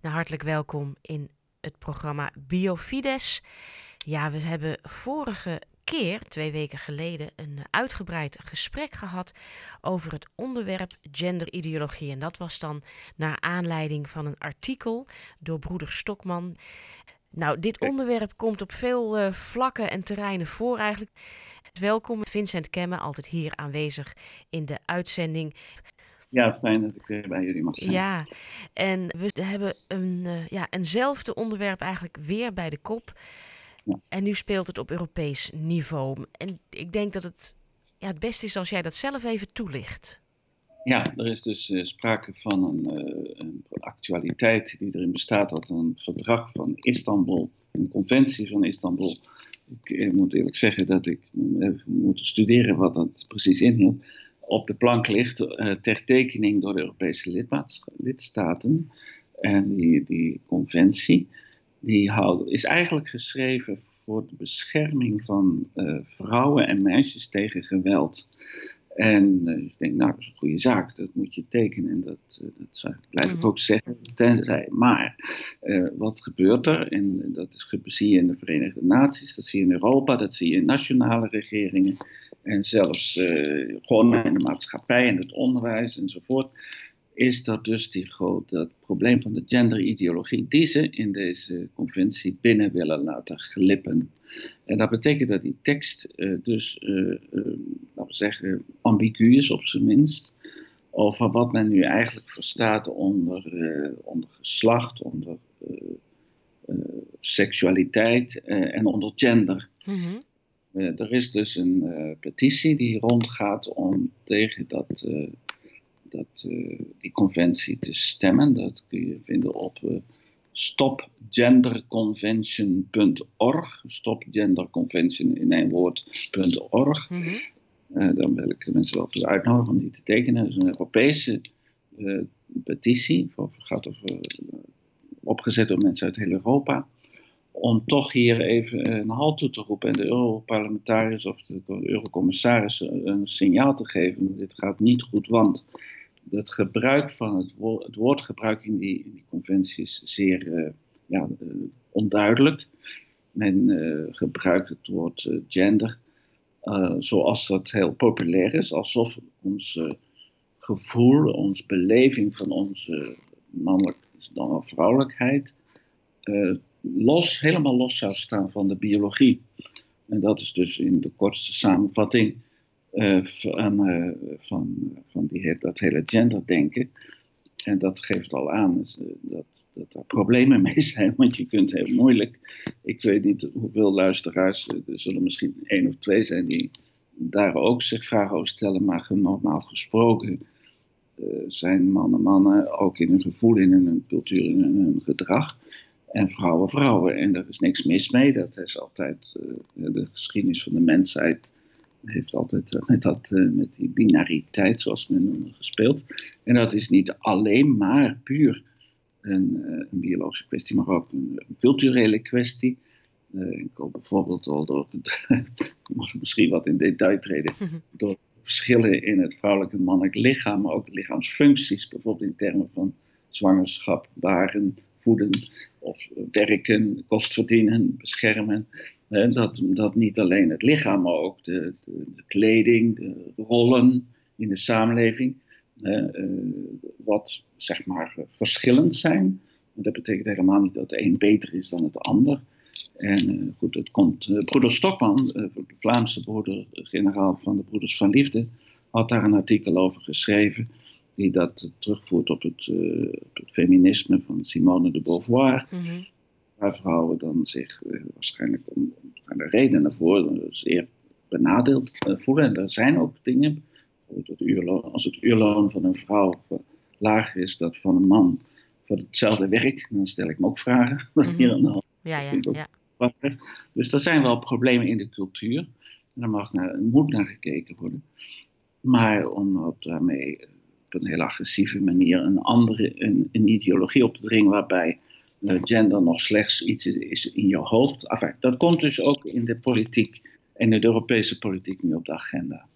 Nou, hartelijk welkom in het programma Biofides. Ja, we hebben vorige keer, twee weken geleden, een uitgebreid gesprek gehad over het onderwerp genderideologie. En dat was dan naar aanleiding van een artikel door broeder Stokman. Nou, dit onderwerp komt op veel uh, vlakken en terreinen voor eigenlijk. Welkom, Vincent Kemme, altijd hier aanwezig in de uitzending. Ja, fijn dat ik weer bij jullie mag zijn. Ja, en we hebben een, uh, ja, eenzelfde onderwerp eigenlijk weer bij de kop. Ja. En nu speelt het op Europees niveau. En ik denk dat het ja, het beste is als jij dat zelf even toelicht. Ja, er is dus uh, sprake van een, uh, een, actualiteit die erin bestaat dat een verdrag van Istanbul, een conventie van Istanbul. Ik, ik moet eerlijk zeggen dat ik even moet studeren wat dat precies inhield op de plank ligt uh, ter tekening door de Europese lidstaten. En die, die conventie die is eigenlijk geschreven voor de bescherming van uh, vrouwen en meisjes tegen geweld. En uh, ik denk, nou, dat is een goede zaak, dat moet je tekenen. En dat, uh, dat blijf ik mhm. ook zeggen. Tenzij, maar wat gebeurt er? En dat is, zie je in de Verenigde Naties, dat zie je in Europa, dat zie je in nationale regeringen en zelfs uh, gewoon in de maatschappij en het onderwijs enzovoort, is dat dus die groot, dat probleem van de genderideologie, die ze in deze conventie binnen willen laten glippen. En dat betekent dat die tekst uh, dus, uh, laten we zeggen, ambigu is op zijn minst. Over wat men nu eigenlijk verstaat onder, onder geslacht, onder seksualiteit en onder gender. Mm er is dus een uh, petitie die rondgaat om tegen dat, uh, dat, die conventie te stemmen. Dat kun je vinden op stopgenderconvention.org. Stopgenderconvention in één woord.org. Mm -hmm. dan wil ik de mensen wel toe uitnodigen om die te tekenen. Het is een Europese petitie, voor, gaat over, opgezet door mensen uit heel Europa om toch hier even een halt toe te roepen en de Europarlementariërs of de Eurocommissarissen een signaal te geven. Dit gaat niet goed, want het gebruik van het, woord, woordgebruik in die, in conventie is zeer uh, ja, uh, onduidelijk. Men gebruikt het woord gender zoals dat heel populair is, alsof ons gevoel, onze beleving van onze mannelijke dan vrouwelijkheid los, helemaal los zou staan van de biologie. En dat is dus in de kortste samenvatting uh, van, uh, van, van die, dat hele genderdenken. En dat geeft al aan uh, dat, dat er problemen mee zijn, want je kunt heel moeilijk. Ik weet niet hoeveel luisteraars, er zullen misschien één of twee zijn die daar ook zich vragen over stellen, maar normaal gesproken zijn mannen mannen, ook in hun gevoel, in hun cultuur, in hun gedrag en vrouwen vrouwen. En daar is niks mis mee. Dat is altijd uh, de geschiedenis van de mensheid. Heeft altijd uh, met, dat, uh, met die binariteit, zoals men gespeeld. En dat is niet alleen maar puur een, een biologische kwestie, maar ook een, een culturele kwestie. ik kom bijvoorbeeld al door, ik mag misschien wat in detail treden, door verschillen in het vrouwelijke en mannelijk lichaam, maar ook lichaamsfuncties, bijvoorbeeld in termen van zwangerschap, baren, of werken, kost verdienen, beschermen. dat, dat niet alleen het lichaam, maar ook de, de, kleding, de rollen in de samenleving, uh, wat zeg maar verschillend zijn. Dat betekent helemaal niet dat de een beter is dan het ander. En uh, goed, het komt. Uh, broeder Stokman, de Vlaamse broeder-generaal van de Broeders van Liefde, had daar een artikel over geschreven die dat terugvoert op het, uh, op het feminisme van Simone de Beauvoir. Mm Waar vrouwen dan zich uh, waarschijnlijk om, de redenen voor zeer benadeeld uh, voelen. En er zijn ook dingen, het uurloon, als het uurloon van een vrouw lager is dan van een man voor hetzelfde werk, dan stel ik me ook vragen. Mm -hmm. hier hand. Ja, ja, ja. Dus er zijn wel problemen in de cultuur. En daar mag naar, moet naar gekeken worden. Maar om daarmee op een heel agressieve manier een andere een, een ideologie op te dringen waarbij gender nog slechts iets is in je hoofd. Enfin, dat komt dus ook in de politiek en de Europese politiek nu op de agenda.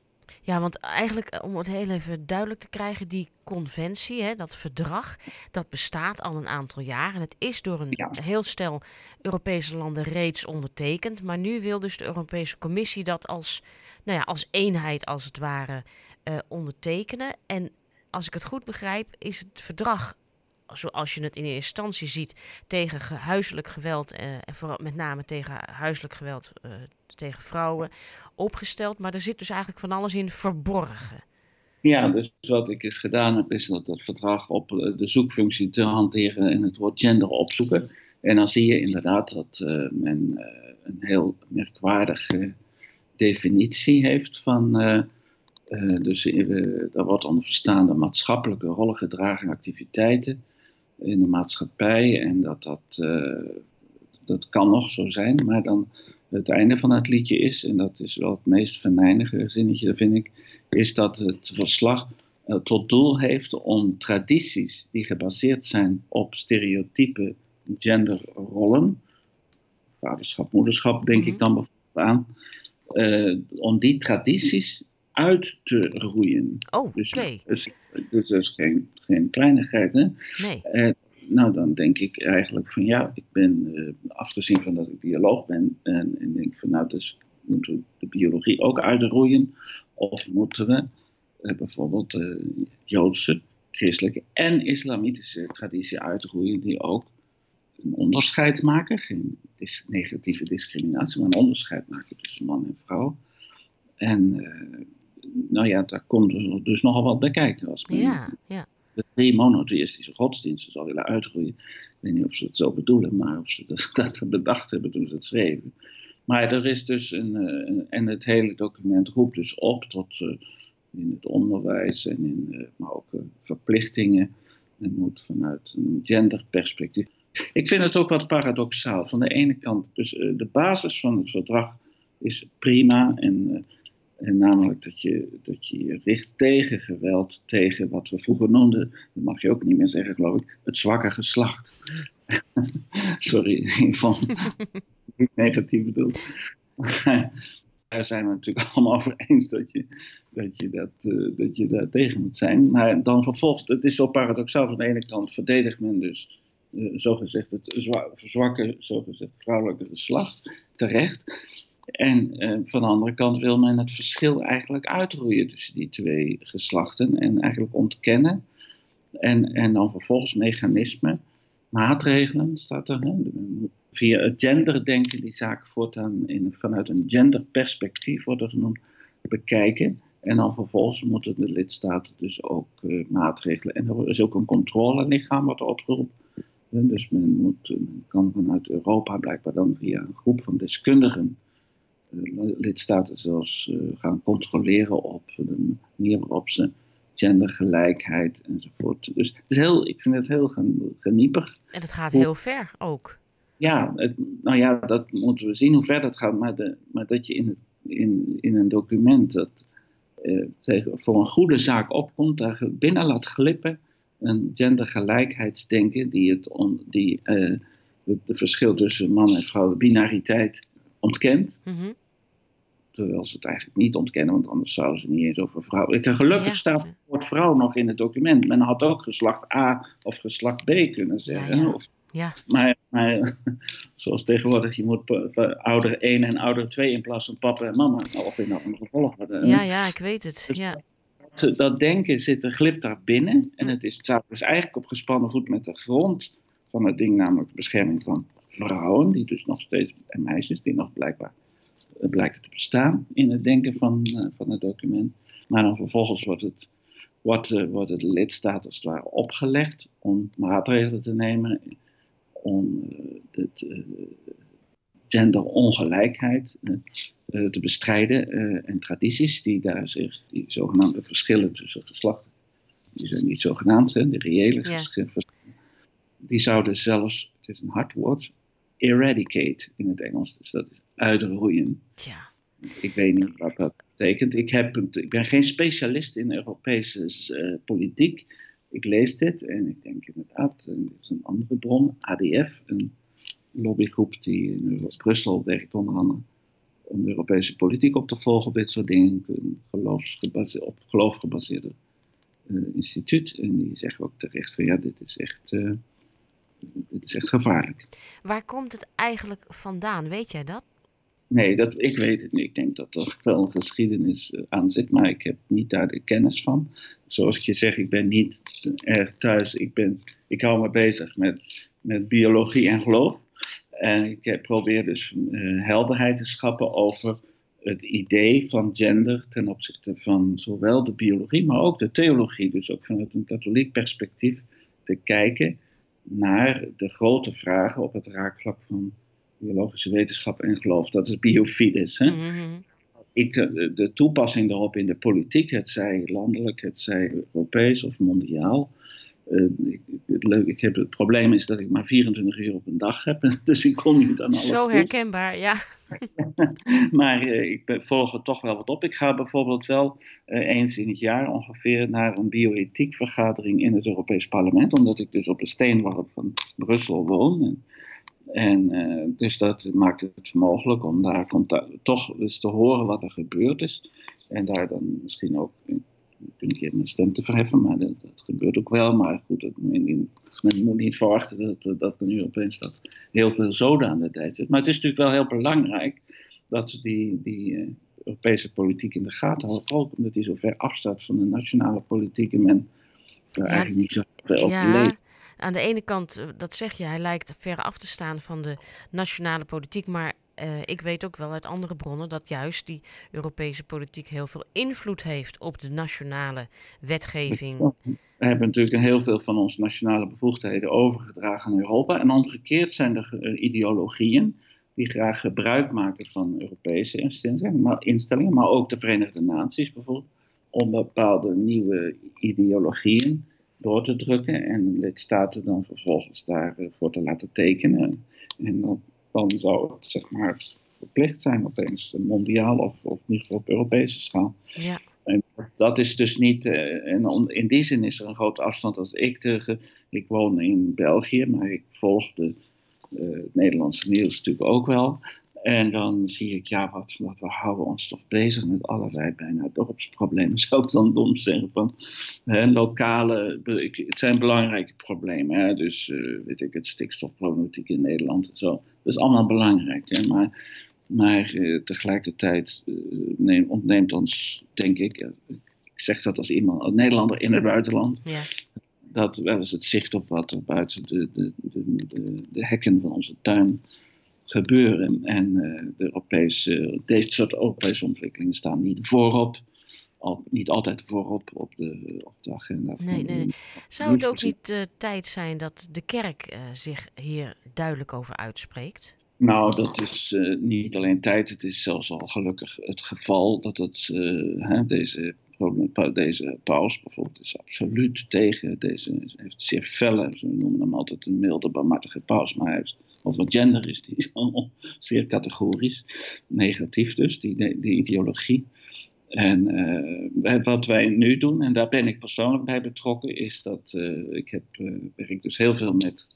Ja, want eigenlijk om het heel even duidelijk te krijgen, die conventie, hè, dat verdrag, dat bestaat al een aantal jaar. En het is door een heel stel Europese landen reeds ondertekend. Maar nu wil dus de Europese Commissie dat als, nou ja, als eenheid als het ware uh, ondertekenen. En als ik het goed begrijp, is het verdrag zoals je het in eerste instantie ziet, tegen huiselijk geweld, uh, en vooral met name tegen huiselijk geweld uh, tegen vrouwen, opgesteld. Maar er zit dus eigenlijk van alles in verborgen. Ja, dus wat ik eens gedaan heb, is dat, dat verdrag op eh, de zoekfunctie te hanteren en het woord gender opzoeken. En dan zie je inderdaad dat men een heel merkwaardige definitie heeft van. Dus daar wordt onder verstaan de maatschappelijke rollen gedragen activiteiten in de maatschappij. En dat dat, dat kan nog zo zijn, maar dan het einde van het liedje is, en dat is wel het meest venijnige zinnetje, vind ik, is dat het verslag uh, tot doel heeft om tradities die gebaseerd zijn op stereotype genderrollen, vaderschap, moederschap, denk ik mhm. dan bijvoorbeeld aan, uh, om die tradities uit te roeien. Oh, dus. Dus, dus, dat is geen, geen kleinigheid, hè? Nee. Uh, nou, dan denk ik eigenlijk van ja, ik ben, uh, afgezien van dat ik bioloog ben, en, en denk van nou, dus moeten we de biologie ook uitroeien? Of moeten we uh, bijvoorbeeld de Joodse, christelijke en islamitische traditie uitroeien, die ook een onderscheid maken, geen dis negatieve discriminatie, maar een onderscheid maken tussen man en vrouw. En uh, nou ja, daar komt dus, dus nogal wat bij kijken. Als men, ja, ja de drie monotheïstische godsdiensten zou willen uitroeien. Ik weet niet of ze het zo bedoelen, maar of ze dat, bedacht hebben toen ze het schreven. Maar er is dus een, uh, en het hele document roept dus op tot uh, in het onderwijs en in, uh, maar ook verplichtingen. En moet vanuit een genderperspectief. Ik vind het ook wat paradoxaal. Van de ene kant, dus de basis van het verdrag is prima en en namelijk dat je, dat je je richt tegen geweld, tegen wat we vroeger noemden, dat mag je ook niet meer zeggen geloof ik, het zwakke geslacht. Sorry, het niet negatief bedoeld. Daar zijn we natuurlijk allemaal over eens dat je dat, je dat, uh, dat je daar tegen moet zijn. Maar dan vervolgens, het is zo paradoxaal, van de ene kant verdedigt men dus uh, zogezegd het zwakke, zogezegd vrouwelijke geslacht, terecht. En uh, van de andere kant wil men het verschil eigenlijk uitroeien tussen die twee geslachten en eigenlijk ontkennen. En, en dan vervolgens mechanismen, maatregelen, staat er. Hè? Via het genderdenken die zaken voortaan in, vanuit een genderperspectief worden genoemd, bekijken. En dan vervolgens moeten de lidstaten dus ook uh, maatregelen. En er is ook een controlelichaam wat opgeroepen. Dus men, moet, men kan vanuit Europa blijkbaar dan via een groep van deskundigen lidstaten zelfs uh, gaan controleren op de manier waarop ze gendergelijkheid enzovoort. Dus het is heel, ik vind het heel geniepig. En het gaat heel ver ook. Ja, het, nou ja, dat moeten we zien hoe ver dat gaat. Maar, de, maar dat je in, het, in, in een document dat uh, tegen, voor een goede zaak opkomt, daar binnen laat glippen een gendergelijkheidsdenken die het on, die, uh, het, verschil tussen man en vrouw, de binariteit ontkent. Mm Terwijl ze het eigenlijk niet ontkennen, want anders zouden ze niet eens over vrouwen. Ik, gelukkig staat het woord vrouw nog in het document. Men had ook geslacht A of geslacht B kunnen zeggen. Ja, ja. Maar, maar, zoals tegenwoordig, je moet ouder 1 en ouder 2 in plaats van papa en mama. Of in andere volgorde. Ja, ja, ik weet het. Ja. Dat, dat denken zit er, glipt daar binnen. En het is, staat dus eigenlijk op gespannen voet met de grond van het ding, namelijk de bescherming van vrouwen, die dus nog steeds, en meisjes, die nog blijkbaar blijkt te bestaan in het denken van, uh, van het document. Maar dan vervolgens wordt het, wordt, uh, wordt het lidstaat als het ware opgelegd om maatregelen te nemen om het, genderongelijkheid te bestrijden en tradities die daar zich, die zogenaamde verschillen tussen geslachten, die zijn niet zogenaamd, hè, de reële ja. verschillen, die zouden zelfs, het is een hard woord, eradicate in het Engels. Dus dat is uitroeien. Ja. Ik weet niet wat dat betekent. Ik, heb, ik ben geen specialist in Europese uh, politiek. Ik lees dit en ik denk inderdaad, er is een andere bron, ADF, een lobbygroep die in Brussel werkt onder andere, om de Europese politiek op te volgen op dit soort dingen. Een op geloof gebaseerde instituut. En die zeggen ook terecht van ja, dit is echt, dit is echt gevaarlijk. Waar komt het eigenlijk vandaan? Weet jij dat? Nee, dat, ik weet het niet. Ik denk dat er wel een geschiedenis eh, aan zit, maar ik heb niet daar de kennis van. Zoals ik je zeg, ik ben niet erg thuis. Ik, ben, ik hou me bezig met, met biologie en geloof. En ik probeer dus uh, helderheid te schappen over het idee van gender ten opzichte van zowel de biologie, maar ook de theologie. Dus ook vanuit een katholiek perspectief te kijken naar de grote vragen op het raakvlak van biologische wetenschap en geloof. Dat is biofides. Hè? Mhm. Ik, eh, de toepassing daarop in de politiek, het zij landelijk, het zij Europees of mondiaal. Ik, het, leuk, ik heb, het probleem is dat ik maar 24 uur op een dag heb, dus ik kom niet aan alles. Zo herkenbaar, ja. maar uh, ik volg er toch wel wat op. Ik ga bijvoorbeeld wel eens in het jaar ongeveer naar een bioethiek vergadering in het Europees Parlement, omdat ik dus op de steenworp van Brussel woon. En en uh, dus dat maakt het mogelijk om daar toch eens te horen wat er gebeurd is. En daar dan misschien ook een keer mijn stem te verheffen. Maar dat, dat gebeurt ook wel. Maar goed, men, men, moet niet verwachten dat, dat er nu opeens dat heel veel zoden aan de tijd zit. Maar het is natuurlijk wel heel belangrijk dat ze die, die uh, Europese politiek in de gaten houden. Ook omdat die zo ver afstaat van de nationale politiek. En men daar eigenlijk niet zo veel ja. over leest aan de ene kant, eh, dat zeg je, hij lijkt ver af te staan van de nationale politiek. Maar uh, ik weet ook wel uit andere bronnen dat juist die Europese politiek heel veel invloed heeft op de nationale wetgeving. We hebben natuurlijk heel veel van onze nationale bevoegdheden overgedragen aan Europa. En omgekeerd zijn er uh, ideologieën die graag gebruik maken van Europese instellingen maar, instellingen, maar ook de Verenigde Naties bijvoorbeeld, om bepaalde nieuwe ideologieën door te drukken en lidstaten dan vervolgens daarvoor te laten tekenen. En dan, dan zou het zeg maar verplicht zijn opeens, mondiaal of, of in ieder geval op Europese schaal. Ja. En dat is dus niet, uh, en in die zin is er een grote afstand als ik tegen, ik woon in België, maar ik volg de, uh, het Nederlandse nieuws natuurlijk ook wel. En dan zie ik, ja, wat, wat, we houden ons toch bezig met allerlei bijna dorpsproblemen. Zou ik dan dom zeggen van hè, lokale, het zijn belangrijke problemen. Hè, dus uh, weet ik, het stikstofproblematiek in Nederland en zo. Dat is allemaal belangrijk. Hè, maar maar uh, tegelijkertijd uh, neem, ontneemt ons, denk ik, ik zeg dat als iemand, een Nederlander in het buitenland, ja. dat wel eens het zicht op wat er buiten de, de, de, de, de hekken van onze tuin gebeuren. En uh, de Europese, deze soort Europese ontwikkelingen staan niet voorop. Al, niet altijd voorop op de, op de agenda. Nee, nee, nee. Zou het ook niet uh, tijd zijn dat de kerk uh, zich hier duidelijk over uitspreekt? Nou, dat is niet alleen tijd, het is zelfs al gelukkig het geval dat het, hè, deze, deze paus bijvoorbeeld is absoluut tegen deze, heeft zeer felle, ze noemen hem altijd een milde, barmhartige paus, maar hij heeft over gender is die zeer categorisch, negatief dus, die, die ideologie. En uh, wat wij nu doen, en daar ben ik persoonlijk bij betrokken, is dat uh, ik heb, uh, werk dus heel veel met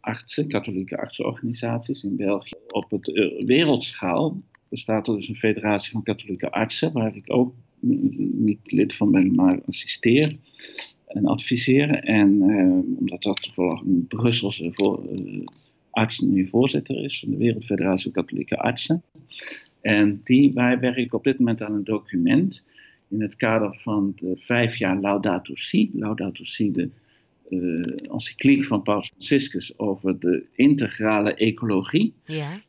artsen, katholieke artsenorganisaties in België. Op het wereldschaal bestaat er dus een federatie van katholieke artsen, waar ik ook niet lid van ben, maar assisteer en adviseer. En omdat dat toevallig een Brusselse voor, arts nu voorzitter is van de Wereldfederatie Katholieke Artsen. En die, wij werken op dit moment aan een document in het kader van de vijf jaar Laudato Si. Laudato Si, de uh, encycliek van Paus Franciscus over de integrale ecologie. Ja.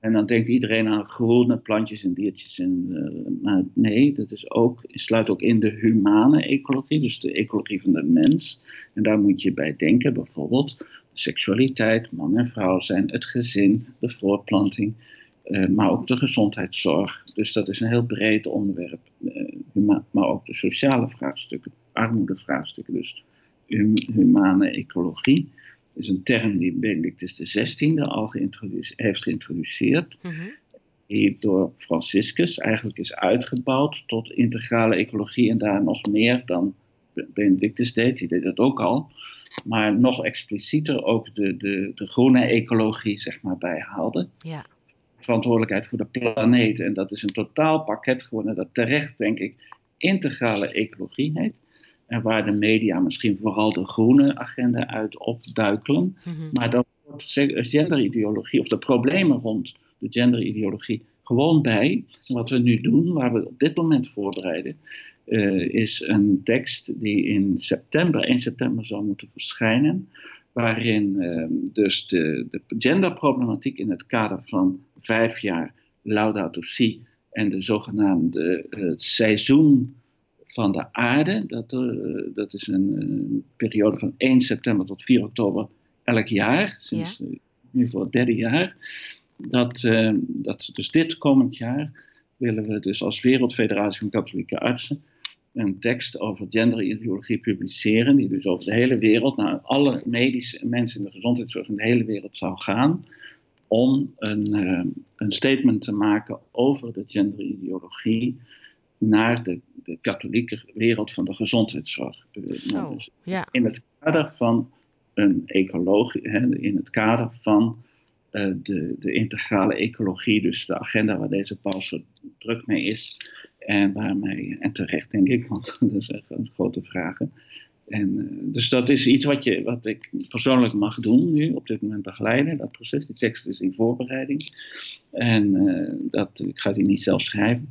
En dan denkt iedereen aan groene plantjes en diertjes. En, uh, maar nee, dat is ook, sluit ook in de humane ecologie, dus de ecologie van de mens. En daar moet je bij denken, bijvoorbeeld seksualiteit, man en vrouw zijn, het gezin, de voortplanting, uh, maar ook de gezondheidszorg. Dus dat is een heel breed onderwerp. Uh, maar ook de sociale vraagstukken, armoedevraagstukken, dus hum humane ecologie is een term die Benedictus XVI al geïntroduce heeft geïntroduceerd. -hmm. Die door Franciscus eigenlijk is uitgebouwd tot integrale ecologie en daar nog meer dan Benedictus deed. Die deed dat ook al maar nog explicieter ook de, de, de groene ecologie zeg maar, bijhaalde. Ja. Verantwoordelijkheid voor de planeet. En dat is een totaal pakket geworden dat terecht, denk ik, integrale ecologie heet. En waar de media misschien vooral de groene agenda uit opduikelen. Mhm. Maar dat wordt genderideologie, of de problemen rond de genderideologie, gewoon bij. wat we nu doen, waar we op dit moment voorbereiden, uh, is een tekst die in september, 1 september zou moeten verschijnen. Waarin uh, dus de, de genderproblematiek in het kader van vijf jaar Laudato Si en de zogenaamde uh, seizoen van de aarde. Dat, uh, dat is een, periode van 1 september tot 4 oktober elk jaar, sinds ja. nu voor het derde jaar. Dat, dat dus dit komend jaar willen we dus als Wereldfederatie van Katholieke Artsen een tekst over genderideologie publiceren, die dus over de hele wereld, naar alle medische mensen in de gezondheidszorg in de hele wereld zou gaan, om een, uh, een statement te maken over de genderideologie naar de, de, katholieke wereld van de gezondheidszorg. Zo, nou, dus ja. In het kader van een ecologie, in het kader van uh, de, de integrale ecologie, dus de agenda waar deze paus zo druk mee is, en waarmee, en terecht denk ik, want dat is echt een grote vraag. En, uh, dus dat is iets wat, je, wat ik persoonlijk mag doen nu, op dit moment begeleiden, dat proces. Die tekst is in voorbereiding. En uh, dat, ik ga die niet zelf schrijven.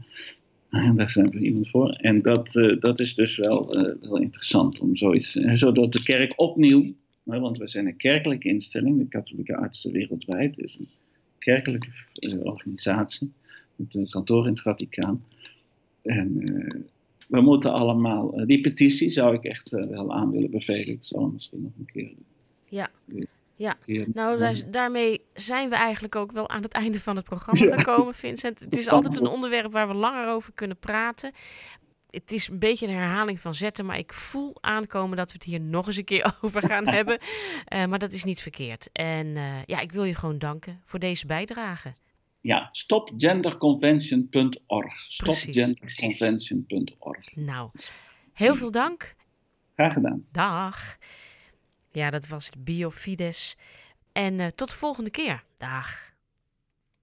Daar zijn we iemand voor. En dat, uh, dat is dus wel, wel interessant om zoiets, zodat de kerk opnieuw, want we zijn een kerkelijke instelling, de katholieke artsen wereldwijd is een kerkelijke organisatie, met een kantoor in het Vaticaan. En uh, we moeten allemaal, uh, die petitie zou ik echt uh, wel aan willen bevelen. Ik zal misschien nog een keer. Ja. Ja, nou daar, daarmee zijn we eigenlijk ook wel aan het einde van het programma gekomen, Vincent. Het is altijd een onderwerp waar we langer over kunnen praten. Het is een beetje een herhaling van zetten, maar ik voel aankomen dat we het hier nog eens een keer over gaan hebben. Uh, maar dat is niet verkeerd. En uh, ja, ik wil je gewoon danken voor deze bijdrage. Ja, stopgenderconvention.org. Stopgenderconvention.org. Nou, heel veel dank. Graag gedaan. Dag. Ja, dat was Biofides. En uh, tot de volgende keer. Dag.